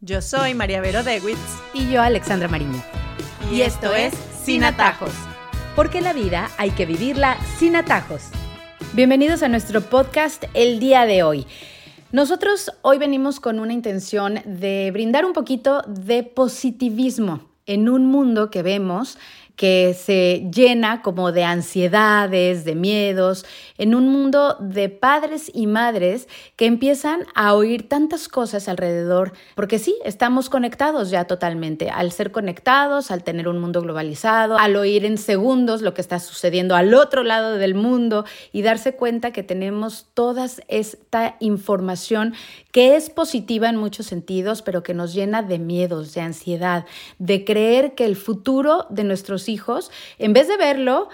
Yo soy María Vero Dewitz. Y yo, Alexandra Mariño. Y, esto es Sin Atajos. Porque la vida hay que vivirla sin atajos. Bienvenidos a nuestro podcast el día de hoy. Nosotros hoy venimos con una intención de brindar un poquito de positivismo en un mundo que vemos que se llena como de ansiedades, de miedos, en un mundo de padres y madres que empiezan a oír tantas cosas alrededor, porque sí, estamos conectados ya totalmente, al ser conectados, al tener un mundo globalizado, al oír en segundos lo que está sucediendo al otro lado del mundo y darse cuenta que tenemos toda esta información que es positiva en muchos sentidos, pero que nos llena de miedos, de ansiedad, de creer que el futuro de nuestros hijos, en vez de verlo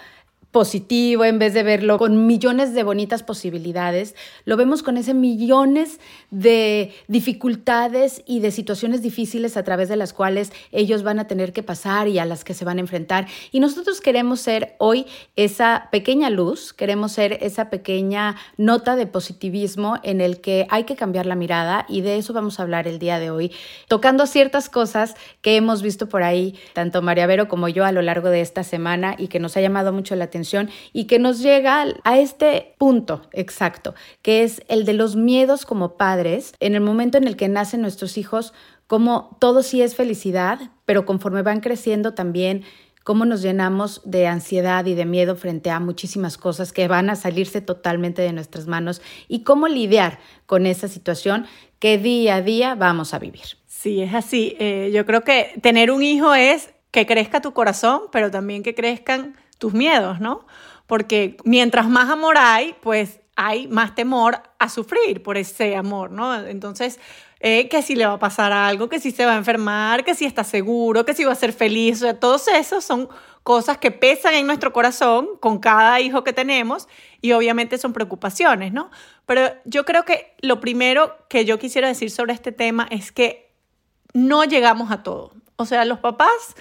positivo, en vez de verlo con millones de bonitas posibilidades, lo vemos con ese millones de dificultades y de situaciones difíciles a través de las cuales ellos van a tener que pasar y a las que se van a enfrentar. Y nosotros queremos ser hoy esa pequeña luz, queremos ser esa pequeña nota de positivismo en el que hay que cambiar la mirada y de eso vamos a hablar el día de hoy, tocando ciertas cosas que hemos visto por ahí, tanto María Vero como yo a lo largo de esta semana y que nos ha llamado mucho la atención y que nos llega a este punto exacto, que es el de los miedos como padres en el momento en el que nacen nuestros hijos, como todo sí es felicidad, pero conforme van creciendo también cómo nos llenamos de ansiedad y de miedo frente a muchísimas cosas que van a salirse totalmente de nuestras manos y cómo lidiar con esa situación que día a día vamos a vivir. Sí, es así. Eh, yo creo que tener un hijo es que crezca tu corazón, pero también que crezcan tus miedos, ¿no? Porque mientras más amor hay, pues hay más temor a sufrir por ese amor, ¿no? Entonces, eh, que si le va a pasar algo, que si se va a enfermar, que si está seguro, que si va a ser feliz, o sea, todos esos son cosas que pesan en nuestro corazón con cada hijo que tenemos y obviamente son preocupaciones, ¿no? Pero yo creo que lo primero que yo quisiera decir sobre este tema es que no llegamos a todo. O sea, los papás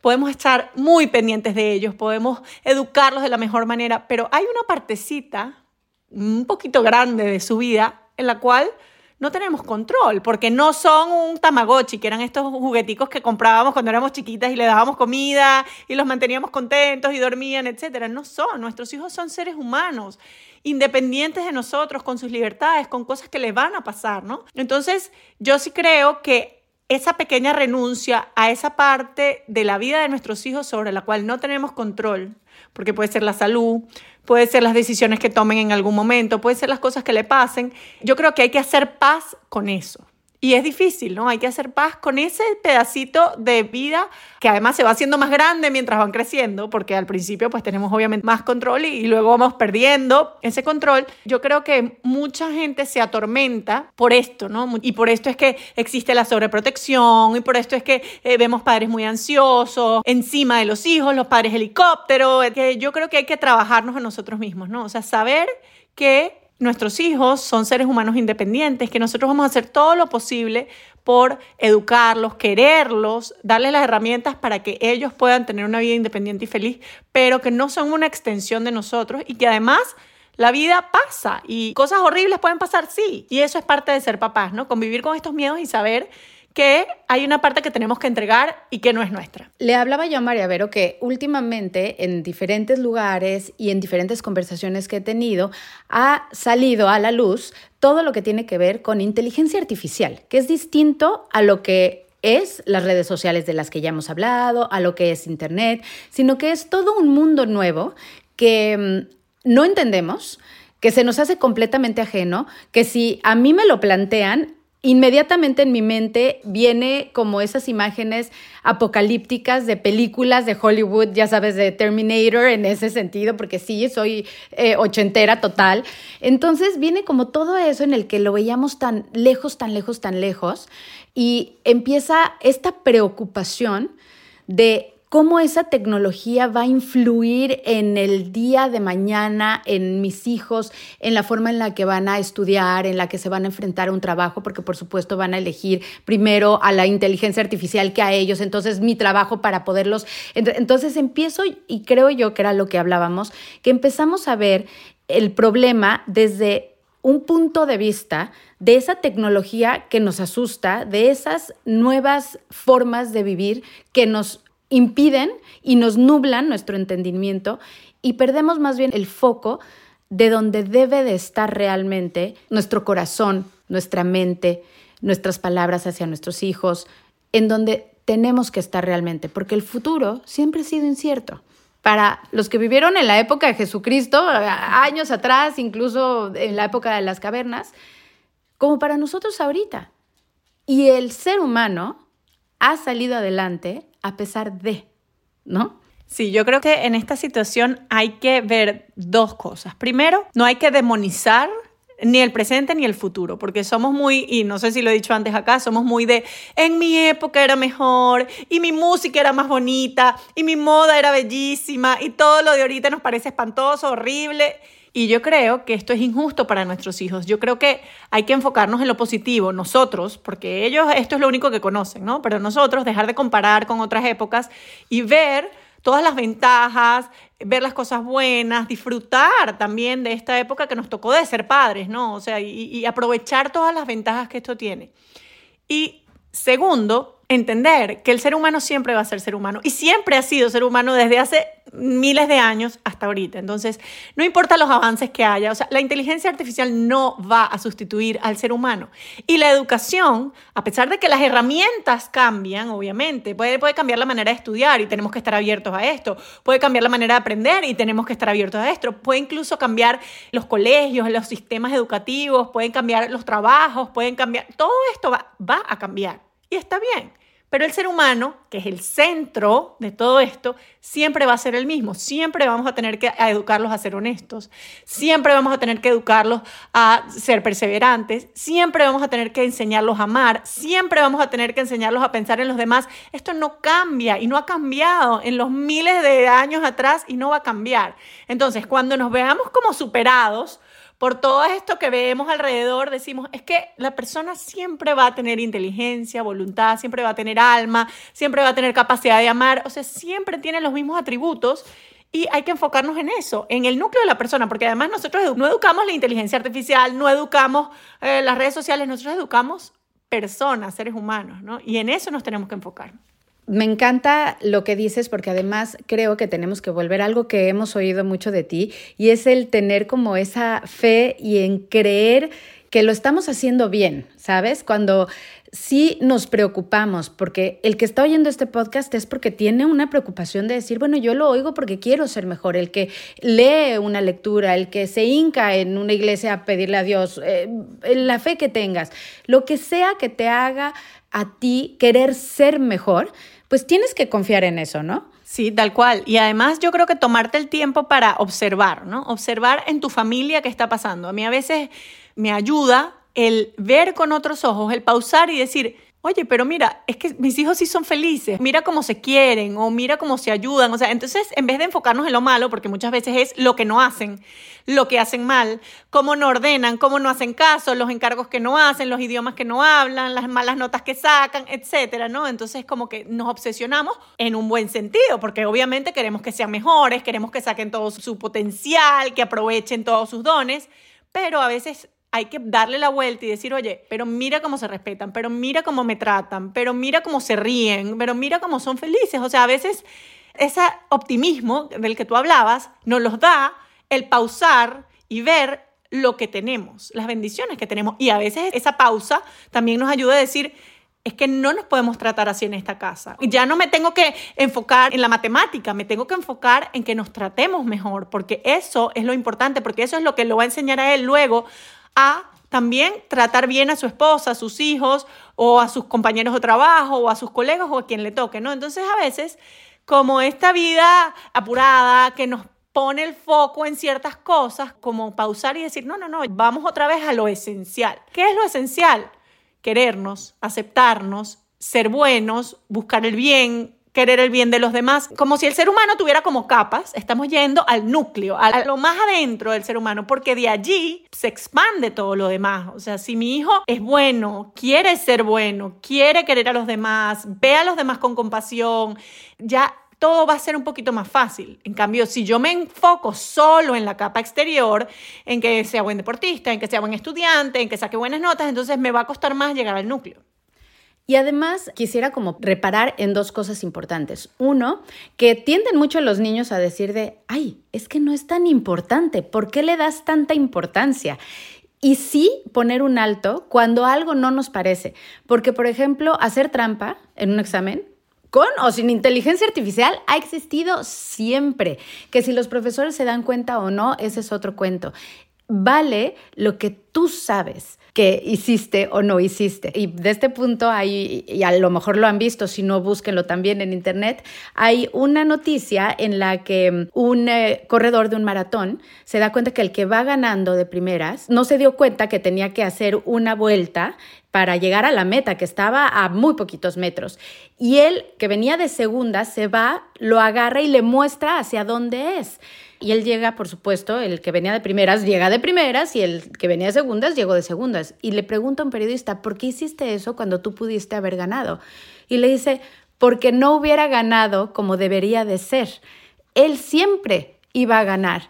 podemos estar muy pendientes de ellos, podemos educarlos de la mejor manera, pero hay una partecita un poquito grande de su vida en la cual no tenemos control, porque no son un tamagotchi, que eran estos jugueticos que comprábamos cuando éramos chiquitas y le dábamos comida y los manteníamos contentos y dormían, etcétera. No son, nuestros hijos son seres humanos, independientes de nosotros, con sus libertades, con cosas que les van a pasar, ¿no? Entonces, yo sí creo que esa pequeña renuncia a esa parte de la vida de nuestros hijos sobre la cual no tenemos control, porque puede ser la salud, puede ser las decisiones que tomen en algún momento, puede ser las cosas que le pasen, yo creo que hay que hacer paz con eso. Y es difícil, ¿no? Hay que hacer paz con ese pedacito de vida que además se va haciendo más grande mientras van creciendo, porque al principio pues tenemos obviamente más control y, luego vamos perdiendo ese control. Yo creo que mucha gente se atormenta por esto, ¿no? Y por esto es que existe la sobreprotección y por esto es que eh, vemos padres muy ansiosos encima de los hijos, los padres helicóptero, que yo creo que hay que trabajarnos a nosotros mismos, ¿no? O sea, saber que nuestros hijos son seres humanos independientes, que nosotros vamos a hacer todo lo posible por educarlos, quererlos, darles las herramientas para que ellos puedan tener una vida independiente y feliz, pero que no son una extensión de nosotros y que además la vida pasa y cosas horribles pueden pasar, sí, y eso es parte de ser papás, ¿no? Convivir con estos miedos y saber que hay una parte que tenemos que entregar y que no es nuestra. Le hablaba yo a María Vero que últimamente en diferentes lugares y en diferentes conversaciones que he tenido ha salido a la luz todo lo que tiene que ver con inteligencia artificial, que es distinto a lo que es las redes sociales de las que ya hemos hablado, a lo que es Internet, sino que es todo un mundo nuevo que mm, no entendemos, que se nos hace completamente ajeno, que si a mí me lo plantean, inmediatamente en mi mente viene como esas imágenes apocalípticas de películas de Hollywood, ya sabes, de Terminator en ese sentido, porque sí, soy eh, ochentera total. Entonces viene como todo eso en el que lo veíamos tan lejos, tan lejos, tan lejos, y empieza esta preocupación de cómo esa tecnología va a influir en el día de mañana, en mis hijos, en la forma en la que van a estudiar, en la que se van a enfrentar a un trabajo, porque por supuesto van a elegir primero a la inteligencia artificial que a ellos, entonces mi trabajo para poderlos... Entonces empiezo, y creo yo que era lo que hablábamos, que empezamos a ver el problema desde un punto de vista de esa tecnología que nos asusta, de esas nuevas formas de vivir que nos impiden y nos nublan nuestro entendimiento y perdemos más bien el foco de donde debe de estar realmente nuestro corazón, nuestra mente, nuestras palabras hacia nuestros hijos, en donde tenemos que estar realmente, porque el futuro siempre ha sido incierto. Para los que vivieron en la época de Jesucristo, años atrás, incluso en la época de las cavernas, como para nosotros ahorita. Y el ser humano ha salido adelante a pesar de, ¿no? Sí, yo creo que en esta situación hay que ver dos cosas. Primero, no hay que demonizar ni el presente ni el futuro, porque somos muy, y no sé si lo he dicho antes acá, somos muy de, en mi época era mejor, y mi música era más bonita, y mi moda era bellísima, y todo lo de ahorita nos parece espantoso, horrible. Y yo creo que esto es injusto para nuestros hijos. Yo creo que hay que enfocarnos en lo positivo, nosotros, porque ellos esto es lo único que conocen, ¿no? Pero nosotros dejar de comparar con otras épocas y ver todas las ventajas, ver las cosas buenas, disfrutar también de esta época que nos tocó de ser padres, ¿no? O sea, y, y aprovechar todas las ventajas que esto tiene. Y segundo, entender que el ser humano siempre va a ser ser humano y siempre ha sido ser humano desde hace miles de años hasta ahorita. Entonces, no importa los avances que haya, o sea, la inteligencia artificial no va a sustituir al ser humano. Y la educación, a pesar de que las herramientas cambian, obviamente, puede, puede cambiar la manera de estudiar y tenemos que estar abiertos a esto, puede cambiar la manera de aprender y tenemos que estar abiertos a esto, puede incluso cambiar los colegios, los sistemas educativos, pueden cambiar los trabajos, pueden cambiar, todo esto va, va a cambiar. Y está bien. Pero el ser humano, que es el centro de todo esto, siempre va a ser el mismo. Siempre vamos a tener que educarlos a ser honestos. Siempre vamos a tener que educarlos a ser perseverantes. Siempre vamos a tener que enseñarlos a amar. Siempre vamos a tener que enseñarlos a pensar en los demás. Esto no cambia y no ha cambiado en los miles de años atrás y no va a cambiar. Entonces, cuando nos veamos como superados, por todo esto que vemos alrededor, decimos, es que la persona siempre va a tener inteligencia, voluntad, siempre va a tener alma, siempre va a tener capacidad de amar, o sea, siempre tiene los mismos atributos. Y hay que enfocarnos en eso, en el núcleo de la persona, porque además nosotros no educamos la inteligencia artificial, no educamos eh, las redes sociales, nosotros educamos personas, seres humanos, ¿no? Y en eso nos tenemos que enfocar. Me encanta lo que dices porque además creo que tenemos que volver a algo que hemos oído mucho de ti y es el tener como esa fe y en creer que lo estamos haciendo bien, ¿sabes? Cuando sí nos preocupamos, porque el que está oyendo este podcast es porque tiene una preocupación de decir, bueno, yo lo oigo porque quiero ser mejor, el que lee una lectura, el que se hinca en una iglesia a pedirle a Dios, eh, la fe que tengas, lo que sea que te haga a ti querer ser mejor, pues tienes que confiar en eso, ¿no? Sí, tal cual. Y además yo creo que tomarte el tiempo para observar, ¿no? Observar en tu familia qué está pasando. A mí a veces me ayuda el ver con otros ojos, el pausar y decir, oye, pero mira, es que mis hijos sí son felices, mira cómo se quieren o mira cómo se ayudan. O sea, entonces en vez de enfocarnos en lo malo, porque muchas veces es lo que no hacen, lo que hacen mal, cómo no ordenan, cómo no hacen caso, los encargos que no hacen, los idiomas que no hablan, las malas notas que sacan, etcétera, ¿no? Entonces como que nos obsesionamos en un buen sentido, porque obviamente queremos que sean mejores, queremos que saquen todo su potencial, que aprovechen todos sus dones, pero a veces hay que darle la vuelta y decir, oye, pero mira cómo se respetan, pero mira cómo me tratan, pero mira cómo se ríen, pero mira cómo son felices. O sea, a veces ese optimismo del que tú hablabas nos los da el pausar y ver lo que tenemos, las bendiciones que tenemos. Y a veces esa pausa también nos ayuda a decir, es que no nos podemos tratar así en esta casa. Ya no me tengo que enfocar en la matemática, me tengo que enfocar en que nos tratemos mejor, porque eso es lo importante, porque eso es lo que lo va a enseñar a él luego a también tratar bien a su esposa, a sus hijos o a sus compañeros de trabajo o a sus colegas o a quien le toque, ¿no? Entonces a veces, como esta vida apurada que nos pone el foco en ciertas cosas, como pausar y decir, no, no, no, vamos otra vez a lo esencial. ¿Qué es lo esencial? Querernos, aceptarnos, ser buenos, buscar el bien, querer el bien de los demás, como si el ser humano tuviera como capas, estamos yendo al núcleo, a lo más adentro del ser humano, porque de allí se expande todo lo demás. O sea, si mi hijo es bueno, quiere ser bueno, quiere querer a los demás, ve a los demás con compasión, ya todo va a ser un poquito más fácil. En cambio, si yo me enfoco solo en la capa exterior, en que sea buen deportista, en que sea buen estudiante, en que saque buenas notas, entonces me va a costar más llegar al núcleo. Y además quisiera como reparar en dos cosas importantes. Uno, que tienden mucho los niños a decir de, ay, es que no es tan importante, ¿por qué le das tanta importancia? Y sí poner un alto cuando algo no nos parece. Porque, por ejemplo, hacer trampa en un examen con o sin inteligencia artificial ha existido siempre. Que si los profesores se dan cuenta o no, ese es otro cuento. Vale lo que tú sabes que hiciste o no hiciste. Y de este punto hay, y a lo mejor lo han visto, si no, búsquenlo también en internet, hay una noticia en la que un eh, corredor de un maratón se da cuenta que el que va ganando de primeras no se dio cuenta que tenía que hacer una vuelta para llegar a la meta, que estaba a muy poquitos metros. Y él, que venía de segunda, se va, lo agarra y le muestra hacia dónde es. Y él llega, por supuesto, el que venía de primeras llega de primeras y el que venía de segundas llegó de segundas. Y le pregunta a un periodista, ¿por qué hiciste eso cuando tú pudiste haber ganado? Y le dice, porque no hubiera ganado como debería de ser. Él siempre iba a ganar.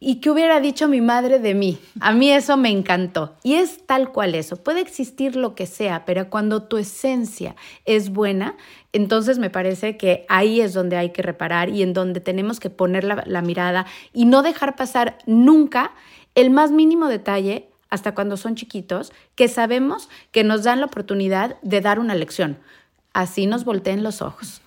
¿Y qué hubiera dicho mi madre de mí? A mí eso me encantó. Y es tal cual eso. Puede existir lo que sea, pero cuando tu esencia es buena, entonces me parece que ahí es donde hay que reparar y en donde tenemos que poner la, mirada y no dejar pasar nunca el más mínimo detalle hasta cuando son chiquitos, que sabemos que nos dan la oportunidad de dar una lección. Así nos volteen los ojos.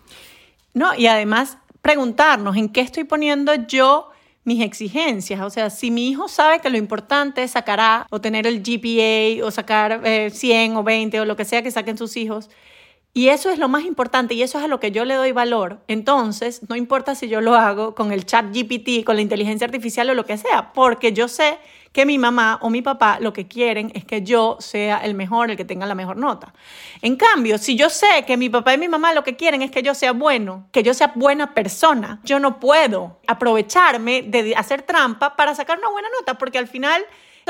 No, y además preguntarnos en qué estoy poniendo yo mis exigencias. O sea, si mi hijo sabe que lo importante es sacar o tener el GPA o sacar 100 eh, o 20 o lo que sea que saquen sus hijos, y eso es lo más importante y eso es a lo que yo le doy valor. Entonces, no importa si yo lo hago con el chat GPT, con la inteligencia artificial o lo que sea, porque yo sé que mi mamá o mi papá lo que quieren es que yo sea el mejor, el que tenga la mejor nota. En cambio, si yo sé que mi papá y mi mamá lo que quieren es que yo sea bueno, que yo sea buena persona, yo no puedo aprovecharme de hacer trampa para sacar una buena nota, porque al final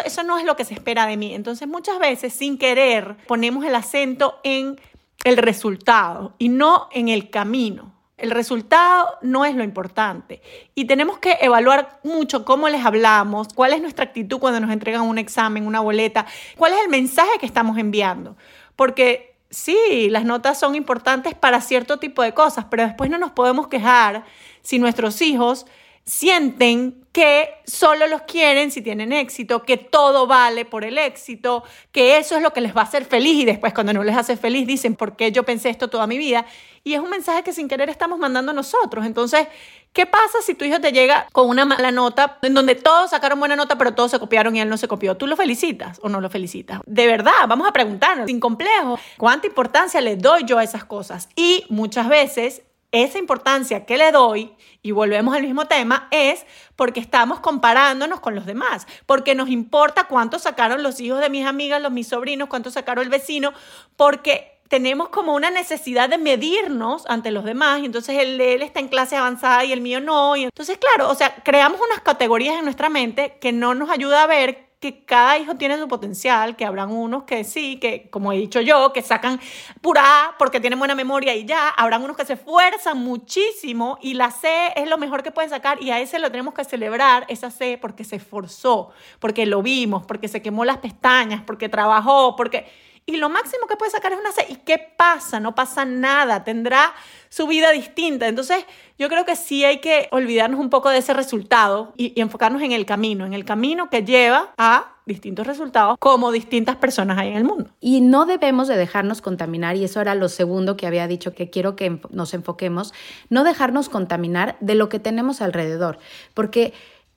eso no es lo que se espera de mí. Entonces, muchas veces, sin querer, ponemos el acento en el resultado y no en el camino. El resultado no es lo importante y tenemos que evaluar mucho cómo les hablamos, cuál es nuestra actitud cuando nos entregan un examen, una boleta, cuál es el mensaje que estamos enviando. Porque sí, las notas son importantes para cierto tipo de cosas, pero después no nos podemos quejar si nuestros hijos sienten que solo los quieren si tienen éxito, que todo vale por el éxito, que eso es lo que les va a hacer feliz y después cuando no les hace feliz dicen, ¿por qué yo pensé esto toda mi vida? Y es un mensaje que sin querer estamos mandando nosotros. Entonces, ¿qué pasa si tu hijo te llega con una mala nota en donde todos sacaron buena nota pero todos se copiaron y él no se copió? ¿Tú lo felicitas o no lo felicitas? De verdad, vamos a preguntarnos, sin complejo, ¿cuánta importancia le doy yo a esas cosas? Y muchas veces esa importancia que le doy, y volvemos al mismo tema, es porque estamos comparándonos con los demás, porque nos importa cuánto sacaron los hijos de mis amigas, los mis sobrinos, cuánto sacaron el vecino, porque tenemos como una necesidad de medirnos ante los demás, y entonces el de él está en clase avanzada y el mío no, y entonces claro, o sea, creamos unas categorías en nuestra mente que no nos ayuda a ver que cada hijo tiene su potencial, que habrán unos que sí, que como he dicho yo, que sacan pura porque tienen buena memoria y ya, habrán unos que se esfuerzan muchísimo y la C es lo mejor que pueden sacar y a ese lo tenemos que celebrar, esa C, porque se esforzó, porque lo vimos, porque se quemó las pestañas, porque trabajó, porque y lo máximo que puede sacar es una C. ¿Y qué pasa? No pasa nada, tendrá su vida distinta. Entonces, yo creo que sí hay que olvidarnos un poco de ese resultado y, enfocarnos en el camino, en el camino que lleva a distintos resultados como distintas personas hay en el mundo. Y no debemos de dejarnos contaminar, y eso era lo segundo que había dicho que quiero que nos enfoquemos, no dejarnos contaminar de lo que tenemos alrededor, porque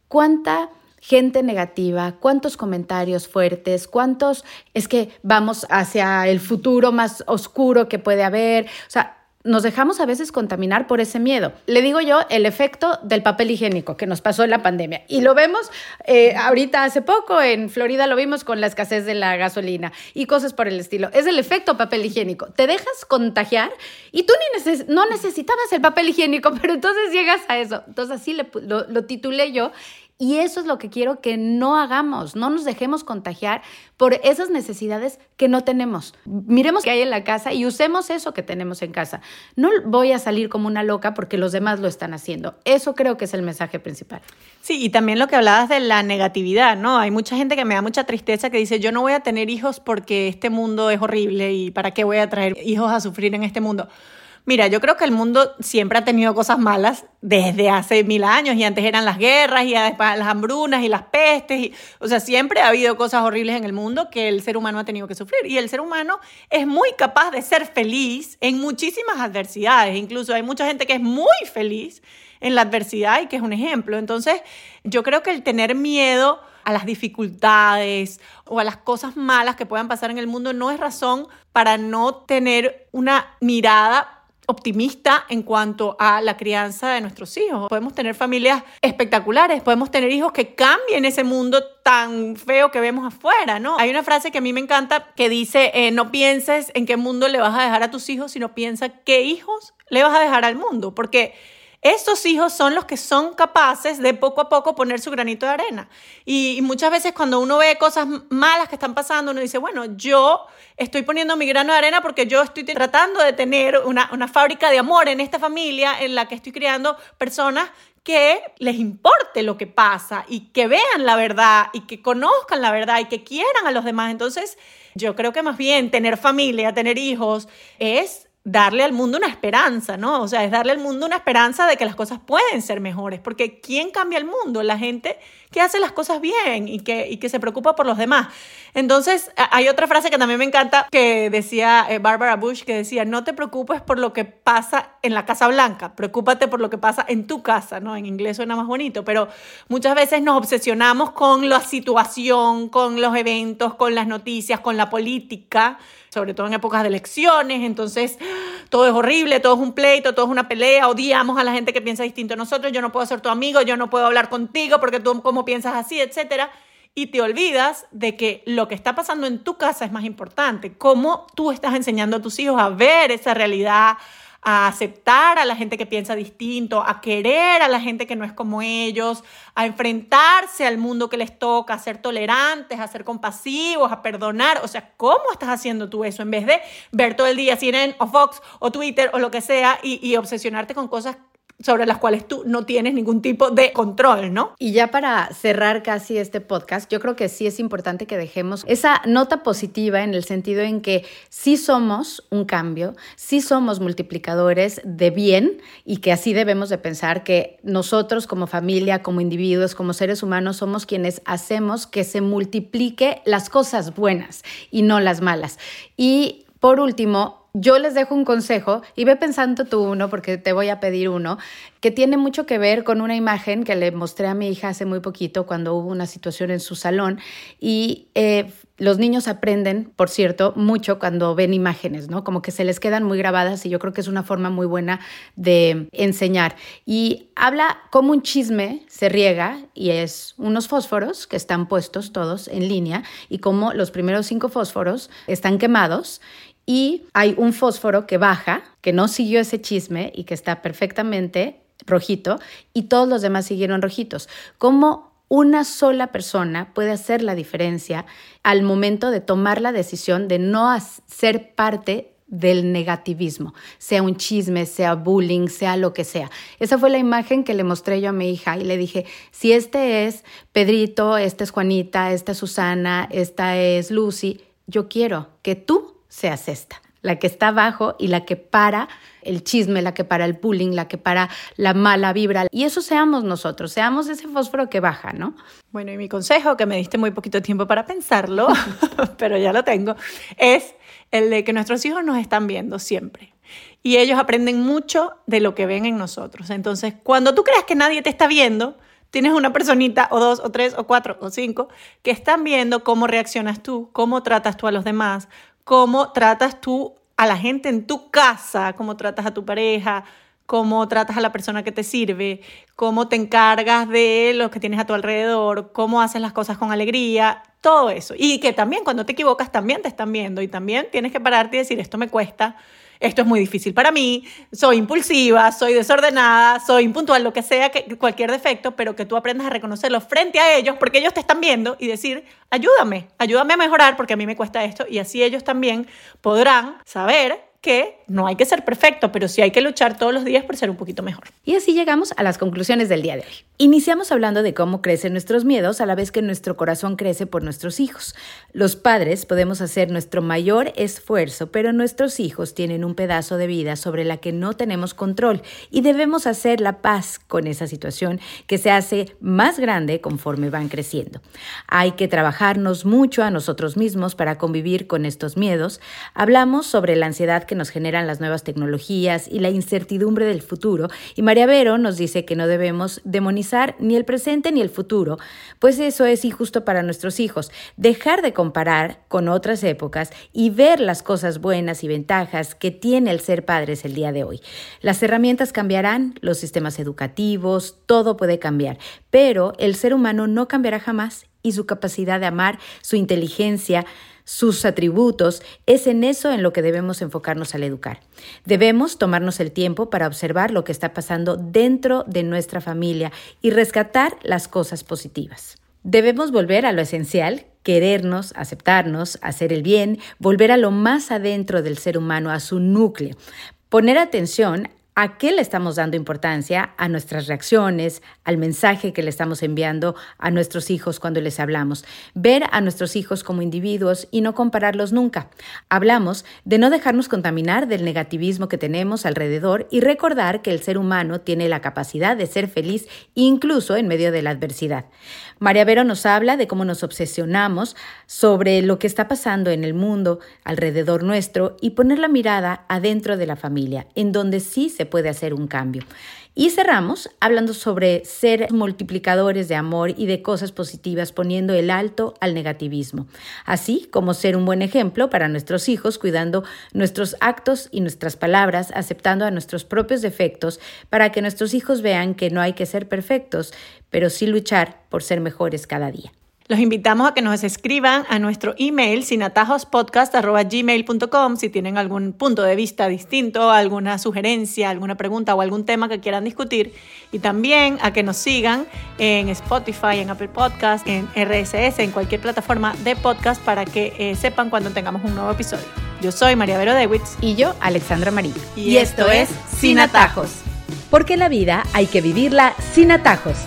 cuánta gente negativa, cuántos comentarios fuertes, cuántos es que vamos hacia el futuro más oscuro que puede haber, o sea, nos dejamos a veces contaminar por ese miedo. Le digo yo el efecto del papel higiénico que nos pasó en la pandemia. Y lo vemos eh, ahorita hace poco, en Florida lo vimos con la escasez de la gasolina y cosas por el estilo. Es el efecto papel higiénico. Te dejas contagiar y tú ni no necesitabas el papel higiénico, pero entonces llegas a eso. Entonces así lo titulé yo Y eso es lo que quiero que no hagamos, no nos dejemos contagiar por esas necesidades que no tenemos. Miremos qué hay en la casa y usemos eso que tenemos en casa. No voy a salir como una loca porque los demás lo están haciendo. Eso creo que es el mensaje principal. Sí, y también lo que hablabas de la negatividad, ¿no? Hay mucha gente que me da mucha tristeza que dice, yo no voy a tener hijos porque este mundo es horrible y para qué voy a traer hijos a sufrir en este mundo. Mira, yo creo que el mundo siempre ha tenido cosas malas desde hace mil años y antes eran las guerras y después las hambrunas y las pestes. O sea, siempre ha habido cosas horribles en el mundo que el ser humano ha tenido que sufrir. Y el ser humano es muy capaz de ser feliz en muchísimas adversidades. Incluso hay mucha gente que es muy feliz en la adversidad y que es un ejemplo. Entonces, yo creo que el tener miedo a las dificultades o a las cosas malas que puedan pasar en el mundo no es razón para no tener una mirada optimista en cuanto a la crianza de nuestros hijos. Podemos tener familias espectaculares, podemos tener hijos que cambien ese mundo tan feo que vemos afuera, ¿no? Hay una frase que a mí me encanta que dice, eh, no pienses en qué mundo le vas a dejar a tus hijos, sino piensa qué hijos le vas a dejar al mundo, porque estos hijos son los que son capaces de poco a poco poner su granito de arena. Y, muchas veces cuando uno ve cosas malas que están pasando, uno dice, bueno, yo estoy poniendo mi grano de arena porque yo estoy tratando de tener una, una fábrica de amor en esta familia en la que estoy creando personas que les importe lo que pasa y que vean la verdad y que conozcan la verdad y que quieran a los demás. Entonces, yo creo que más bien tener familia, tener hijos, es darle al mundo una esperanza, ¿no? O sea, es darle al mundo una esperanza de que las cosas pueden ser mejores, porque ¿quién cambia el mundo? La gente que hace las cosas bien y que, y que se preocupa por los demás. Entonces, hay otra frase que también me encanta que decía eh, Barbara Bush, que decía, no te preocupes por lo que pasa en la Casa Blanca, preocúpate por lo que pasa en tu casa, ¿no? En inglés suena más bonito, pero muchas veces nos obsesionamos con la situación, con los eventos, con las noticias, con la política, sobre todo en épocas de elecciones, entonces todo es horrible, todo es un pleito, todo es una pelea, odiamos a la gente que piensa distinto a nosotros, yo no puedo ser tu amigo, yo no puedo hablar contigo porque tú como piensas así, etcétera. Y te olvidas de que lo que está pasando en tu casa es más importante, cómo tú estás enseñando a tus hijos a ver esa realidad, a aceptar a la gente que piensa distinto, a querer a la gente que no es como ellos, a enfrentarse al mundo que les toca, a ser tolerantes, a ser compasivos, a perdonar. O sea, ¿cómo estás haciendo tú eso? En vez de ver todo el día CNN o Fox o Twitter o lo que sea y, y obsesionarte con cosas sobre las cuales tú no tienes ningún tipo de control, ¿no? Y ya para cerrar casi este podcast, yo creo que sí es importante que dejemos esa nota positiva en el sentido en que sí somos un cambio, sí somos multiplicadores de bien y que así debemos de pensar que nosotros como familia, como individuos, como seres humanos somos quienes hacemos que se multiplique las cosas buenas y no las malas. Y por último, yo les dejo un consejo y ve pensando tú uno, porque te voy a pedir uno, que tiene mucho que ver con una imagen que le mostré a mi hija hace muy poquito cuando hubo una situación en su salón. Y eh, los niños aprenden, por cierto, mucho cuando ven imágenes, ¿no? Como que se les quedan muy grabadas y yo creo que es una forma muy buena de enseñar. Y habla como un chisme se riega y es unos fósforos que están puestos todos en línea y como los primeros cinco fósforos están quemados y hay un fósforo que baja, que no siguió ese chisme y que está perfectamente rojito y todos los demás siguieron rojitos. ¿Cómo una sola persona puede hacer la diferencia al momento de tomar la decisión de no ser parte del negativismo, sea un chisme, sea bullying, sea lo que sea. Esa fue la imagen que le mostré yo a mi hija y le dije, si este es Pedrito, esta es Juanita, esta es Susana, esta es Lucy, yo quiero que tú seas esta, la que está abajo y la que para el chisme, la que para el bullying, la que para la mala vibra. Y eso seamos nosotros, seamos ese fósforo que baja, ¿no? Bueno, y mi consejo, que me diste muy poquito tiempo para pensarlo, pero ya lo tengo, es el de que nuestros hijos nos están viendo siempre. Y ellos aprenden mucho de lo que ven en nosotros. Entonces, cuando tú creas que nadie te está viendo, tienes una personita o dos o tres o cuatro o cinco que están viendo cómo reaccionas tú, cómo tratas tú a los demás, cómo tratas tú a la gente en tu casa, cómo tratas a tu pareja, cómo tratas a la persona que te sirve, cómo te encargas de los que tienes a tu alrededor, cómo haces las cosas con alegría, todo eso. Y que también cuando te equivocas también te están viendo y también tienes que pararte y decir, esto me cuesta, esto es muy difícil para mí, soy impulsiva, soy desordenada, soy impuntual, lo que sea, que, cualquier defecto, pero que tú aprendas a reconocerlo frente a ellos porque ellos te están viendo y decir, ayúdame, ayúdame a mejorar porque a mí me cuesta esto y así ellos también podrán saber que no hay que ser perfecto, pero sí hay que luchar todos los días por ser un poquito mejor. Y así llegamos a las conclusiones del día de hoy. Iniciamos hablando de cómo crecen nuestros miedos a la vez que nuestro corazón crece por nuestros hijos. Los padres podemos hacer nuestro mayor esfuerzo, pero nuestros hijos tienen un pedazo de vida sobre la que no tenemos control y debemos hacer la paz con esa situación que se hace más grande conforme van creciendo. Hay que trabajarnos mucho a nosotros mismos para convivir con estos miedos. Hablamos sobre la ansiedad que nos generan las nuevas tecnologías y la incertidumbre del futuro y María Vero nos dice que no debemos demonizar ni el presente ni el futuro, pues eso es injusto para nuestros hijos. Dejar de comparar con otras épocas y ver las cosas buenas y ventajas que tiene el ser padres el día de hoy. Las herramientas cambiarán, los sistemas educativos, todo puede cambiar, pero el ser humano no cambiará jamás y su capacidad de amar, su inteligencia, sus atributos, es en eso en lo que debemos enfocarnos al educar. Debemos tomarnos el tiempo para observar lo que está pasando dentro de nuestra familia y rescatar las cosas positivas. Debemos volver a lo esencial, querernos, aceptarnos, hacer el bien, volver a lo más adentro del ser humano, a su núcleo. Poner atención ¿A qué le estamos dando importancia? A nuestras reacciones, al mensaje que le estamos enviando a nuestros hijos cuando les hablamos. Ver a nuestros hijos como individuos y no compararlos nunca. Hablamos de no dejarnos contaminar del negativismo que tenemos alrededor y recordar que el ser humano tiene la capacidad de ser feliz incluso en medio de la adversidad. María Vero nos habla de cómo nos obsesionamos sobre lo que está pasando en el mundo alrededor nuestro y poner la mirada adentro de la familia, en donde sí se puede hacer un cambio. Y cerramos hablando sobre ser multiplicadores de amor y de cosas positivas, poniendo el alto al negativismo, así como ser un buen ejemplo para nuestros hijos, cuidando nuestros actos y nuestras palabras, aceptando a nuestros propios defectos, para que nuestros hijos vean que no hay que ser perfectos, pero sí luchar por ser mejores cada día. Los invitamos a que nos escriban a nuestro email sinatajospodcast.gmail.com si tienen algún punto de vista distinto, alguna sugerencia, alguna pregunta o algún tema que quieran discutir. Y también a que nos sigan en Spotify, en Apple Podcast, en RSS, en cualquier plataforma de podcast para que eh, sepan cuando tengamos un nuevo episodio. Yo soy María Vero Dewitz. Y yo, Alexandra Marín. Y, esto es Sin Atajos. Porque la vida hay que vivirla sin atajos.